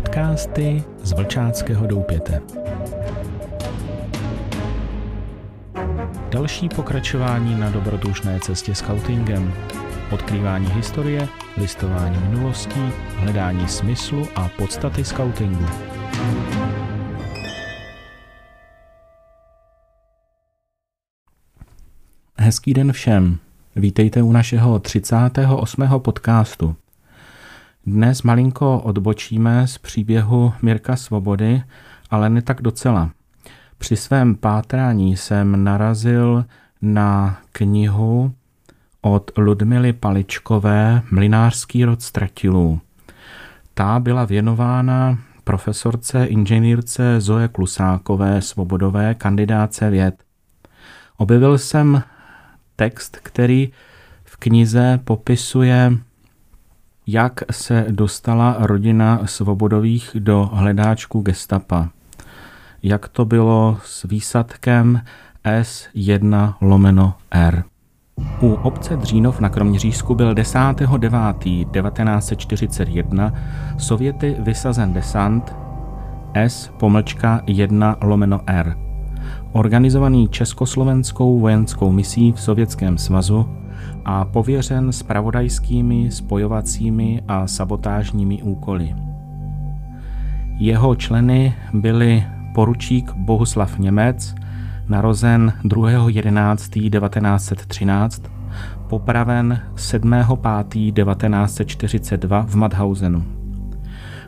Podcasty z Vlčáckého doupěte. Další pokračování na dobrodružné cestě scoutingem. Odkrývání historie, listování minulostí, hledání smyslu a podstaty scoutingu. Hezký den všem. Vítejte u našeho 38. podcastu. Dnes malinko odbočíme z příběhu Mirka Svobody, ale ne tak docela. Při svém pátrání jsem narazil na knihu od Ludmily Paličkové Mlinářský rod ztratilů. Ta byla věnována profesorce inženýrce Zoe Klusákové, svobodové kandidáce věd. Objevil jsem text, který v knize popisuje, jak se dostala rodina Svobodových do hledáčku gestapa. Jak to bylo s výsadkem S1 lomeno R. U obce Dřínov na Kroměřížsku byl 10.9.1941 Sověty vysazen desant S pomlčka 1 lomeno R organizovaný československou vojenskou misí v Sovětském svazu a pověřen spravodajskými, spojovacími a sabotážními úkoly. Jeho členy byli poručík Bohuslav Němec, narozen 2.11.1913, popraven 7.5.1942 v Madhausenu.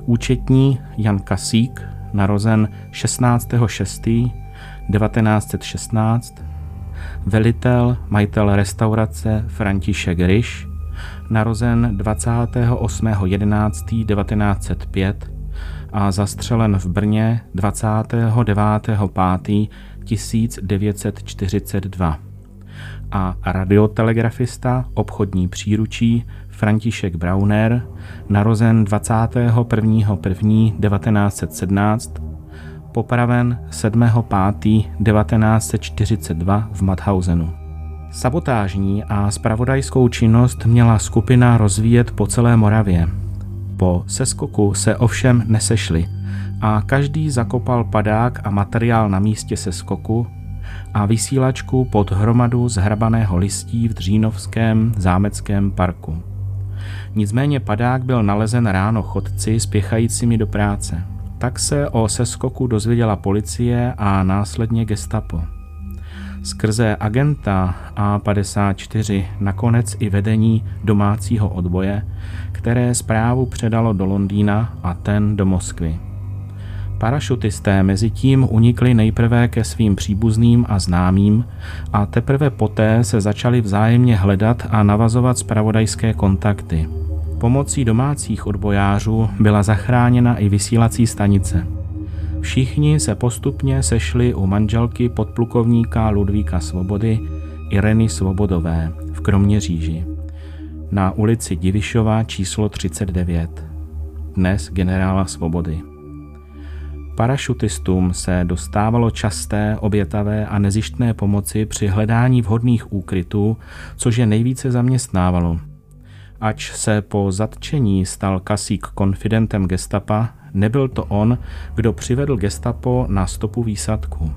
Účetní Jan Kasík, narozen 16.6. 1916, velitel, majitel restaurace František Ryš, narozen 28.11.1905 a zastřelen v Brně 29.5.1942 a radiotelegrafista, obchodní příručí František Brauner, narozen 21.1.1917 popraven 7.5.1942 v Mauthausenu. Sabotážní a spravodajskou činnost měla skupina rozvíjet po celé Moravě. Po seskoku se ovšem nesešli a každý zakopal padák a materiál na místě seskoku a vysílačku pod hromadu zhrabaného listí v Dřínovském zámeckém parku. Nicméně padák byl nalezen ráno chodci spěchajícími do práce. Tak se o seskoku dozvěděla policie a následně gestapo. Skrze agenta A54 nakonec i vedení domácího odboje, které zprávu předalo do Londýna a ten do Moskvy. Parašutisté mezi tím unikli nejprve ke svým příbuzným a známým a teprve poté se začali vzájemně hledat a navazovat spravodajské kontakty – Pomocí domácích odbojářů byla zachráněna i vysílací stanice. Všichni se postupně sešli u manželky podplukovníka Ludvíka Svobody Ireny Svobodové v Kroměříži na ulici Divišova číslo 39, dnes generála Svobody. Parašutistům se dostávalo časté, obětavé a nezištné pomoci při hledání vhodných úkrytů, což je nejvíce zaměstnávalo – Ač se po zatčení stal Kasík konfidentem gestapa, nebyl to on, kdo přivedl gestapo na stopu výsadku.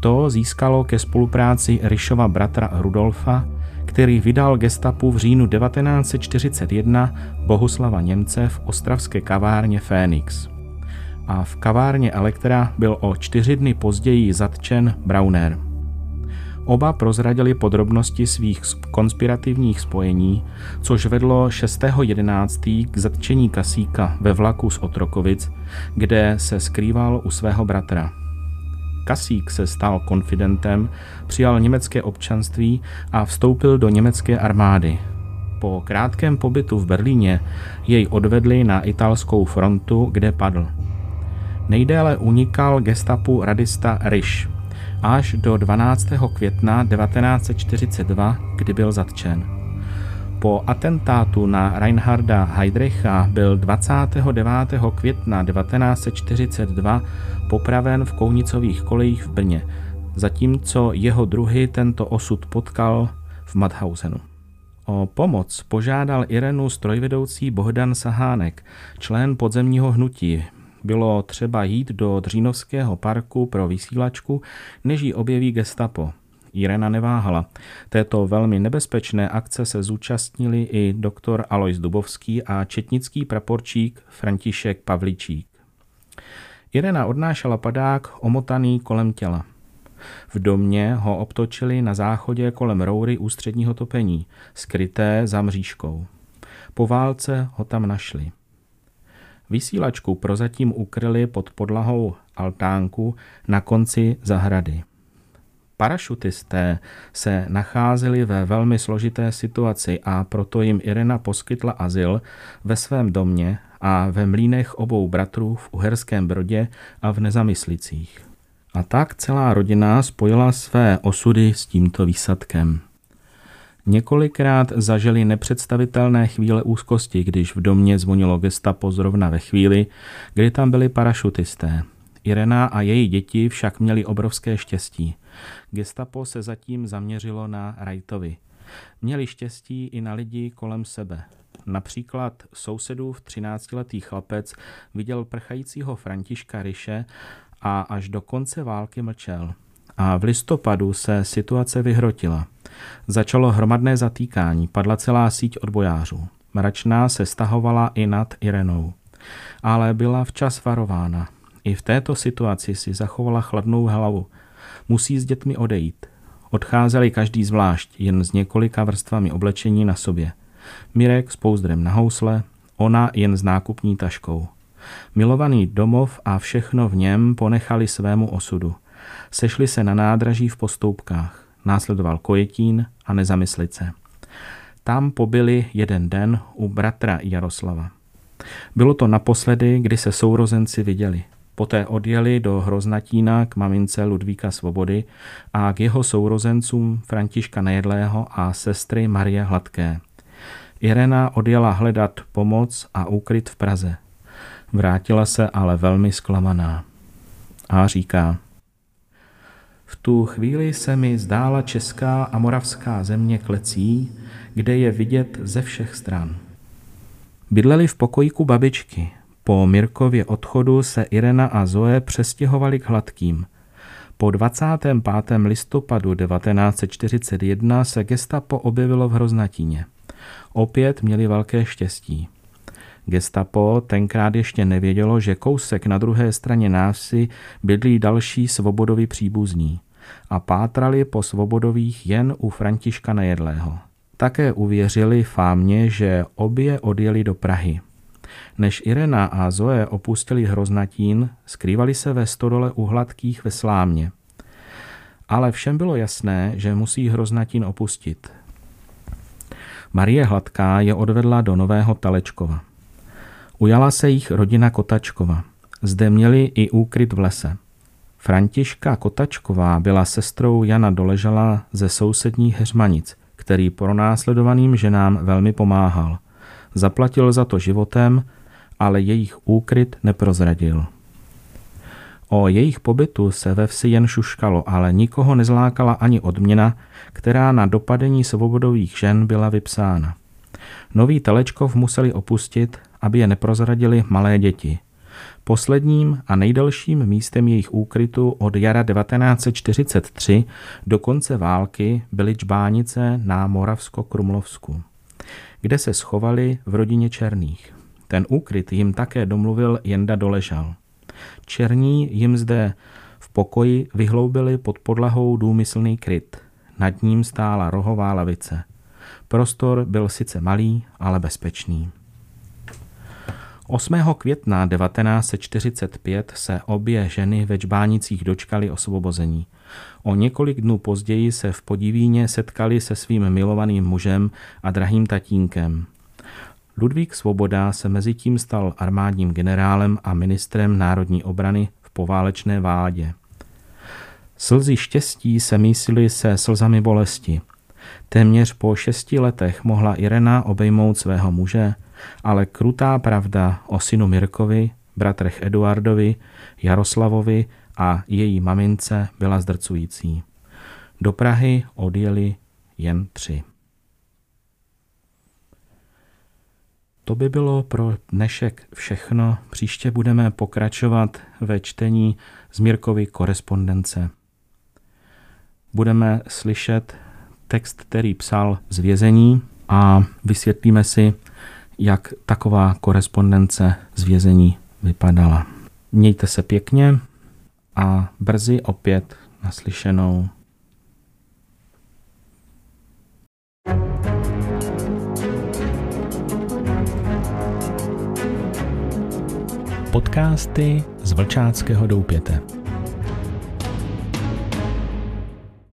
To získalo ke spolupráci Ryšova bratra Rudolfa, který vydal gestapu v říjnu 1941 Bohuslava Němce v ostravské kavárně Fénix. A v kavárně Elektra byl o čtyři dny později zatčen Brauner. Oba prozradili podrobnosti svých konspirativních spojení, což vedlo 6.11. k zatčení Kasíka ve vlaku z Otrokovic, kde se skrýval u svého bratra. Kasík se stal konfidentem, přijal německé občanství a vstoupil do německé armády. Po krátkém pobytu v Berlíně jej odvedli na italskou frontu, kde padl. Nejdéle unikal gestapu radista Risch až do 12. května 1942, kdy byl zatčen. Po atentátu na Reinharda Heydricha byl 29. května 1942 popraven v Kounicových kolejích v Brně, zatímco jeho druhy tento osud potkal v Madhausenu. O pomoc požádal Irenu strojvedoucí Bohdan Sahánek, člen podzemního hnutí. Bylo třeba jít do Dřínovského parku pro vysílačku, než ji objeví gestapo. Irena neváhala. Této velmi nebezpečné akce se zúčastnili i doktor Alois Dubovský a četnický praporčík František Pavličík. Irena odnášela padák omotaný kolem těla. V domě ho obtočili na záchodě kolem roury ústředního topení, skryté za mřížkou. Po válce ho tam našli. Vysílačku prozatím ukryli pod podlahou altánku na konci zahrady. Parašutisté se nacházeli ve velmi složité situaci a proto jim Irena poskytla azyl ve svém domě a ve mlínech obou bratrů v Uherském Brodě a v Nezamyslicích. A tak celá rodina spojila své osudy s tímto výsadkem. Několikrát zažili nepředstavitelné chvíle úzkosti, když v domě zvonilo gestapo zrovna ve chvíli, kdy tam byli parašutisté. Irena a její děti však měli obrovské štěstí. Gestapo se zatím zaměřilo na Rajtovi. Měli štěstí i na lidi kolem sebe. Například sousedův 13-letý chlapec viděl prchajícího Františka Ryše a až do konce války mlčel. A v listopadu se situace vyhrotila. Začalo hromadné zatýkání, padla celá síť odbojářů. Mračná se stahovala i nad Irenou. Ale byla včas varována. I v této situaci si zachovala chladnou hlavu. Musí s dětmi odejít. Odcházeli každý zvlášť, jen s několika vrstvami oblečení na sobě. Mirek s pouzdrem na housle, ona jen s nákupní taškou. Milovaný domov a všechno v něm ponechali svému osudu. Sešli se na nádraží v postoupkách. Následoval Kojetín a Nezamyslice. Tam pobyli jeden den u bratra Jaroslava. Bylo to naposledy, kdy se sourozenci viděli. Poté odjeli do Hroznatína k mamince Ludvíka Svobody a k jeho sourozencům Františka Nejedlého a sestry Marie Hladké. Irena odjela hledat pomoc a úkryt v Praze. Vrátila se ale velmi zklamaná. A říká, v tu chvíli se mi zdála česká a moravská země klecí, kde je vidět ze všech stran. Bydleli v pokojíku babičky. Po Mirkově odchodu se Irena a Zoe přestěhovali k Hladkým. Po 25. listopadu 1941 se gestapo objevilo v Hroznatíně. Opět měli velké štěstí. Gestapo tenkrát ještě nevědělo, že kousek na druhé straně návsi bydlí další svobodoví příbuzní a pátrali po svobodových jen u Františka Nejedlého. Také uvěřili fámě, že obě odjeli do Prahy. Než Irena a Zoe opustili Hroznatín, skrývali se ve stodole u Hladkých ve Slámě. Ale všem bylo jasné, že musí Hroznatín opustit. Marie Hladká je odvedla do Nového Talečkova. Ujala se jich rodina Kotačkova. Zde měli i úkryt v lese. Františka Kotačková byla sestrou Jana Doležala ze sousedních Heřmanic, který pronásledovaným ženám velmi pomáhal. Zaplatil za to životem, ale jejich úkryt neprozradil. O jejich pobytu se ve vsi jen šuškalo, ale nikoho nezlákala ani odměna, která na dopadení svobodových žen byla vypsána. Nový Telečkov museli opustit, aby je neprozradili malé děti. Posledním a nejdelším místem jejich úkrytu od jara 1943 do konce války byly Čbánice na Moravsko-Krumlovsku, kde se schovali v rodině Černých. Ten úkryt jim také domluvil Jenda Doležal. Černí jim zde v pokoji vyhloubili pod podlahou důmyslný kryt. Nad ním stála rohová lavice. Prostor byl sice malý, ale bezpečný. 8. května 1945 se obě ženy ve Čbánicích dočkali osvobození. O několik dnů později se v Podivíně setkali se svým milovaným mužem a drahým tatínkem. Ludvík Svoboda se mezi tím stal armádním generálem a ministrem národní obrany v poválečné vládě. Slzy štěstí se mísily se slzami bolesti. Téměř po šesti letech mohla Irena obejmout svého muže, ale krutá pravda o synu Mirkovi, bratrech Eduardovi, Jaroslavovi a její mamince byla zdrcující. Do Prahy odjeli jen tři. To by bylo pro dnešek všechno. Příště budeme pokračovat ve čtení z Mirkovy korespondence. Budeme slyšet text, který psal z vězení a vysvětlíme si, jak taková korespondence z vězení vypadala. Mějte se pěkně a brzy opět naslyšenou. Podcasty z Vlčáckého doupěte.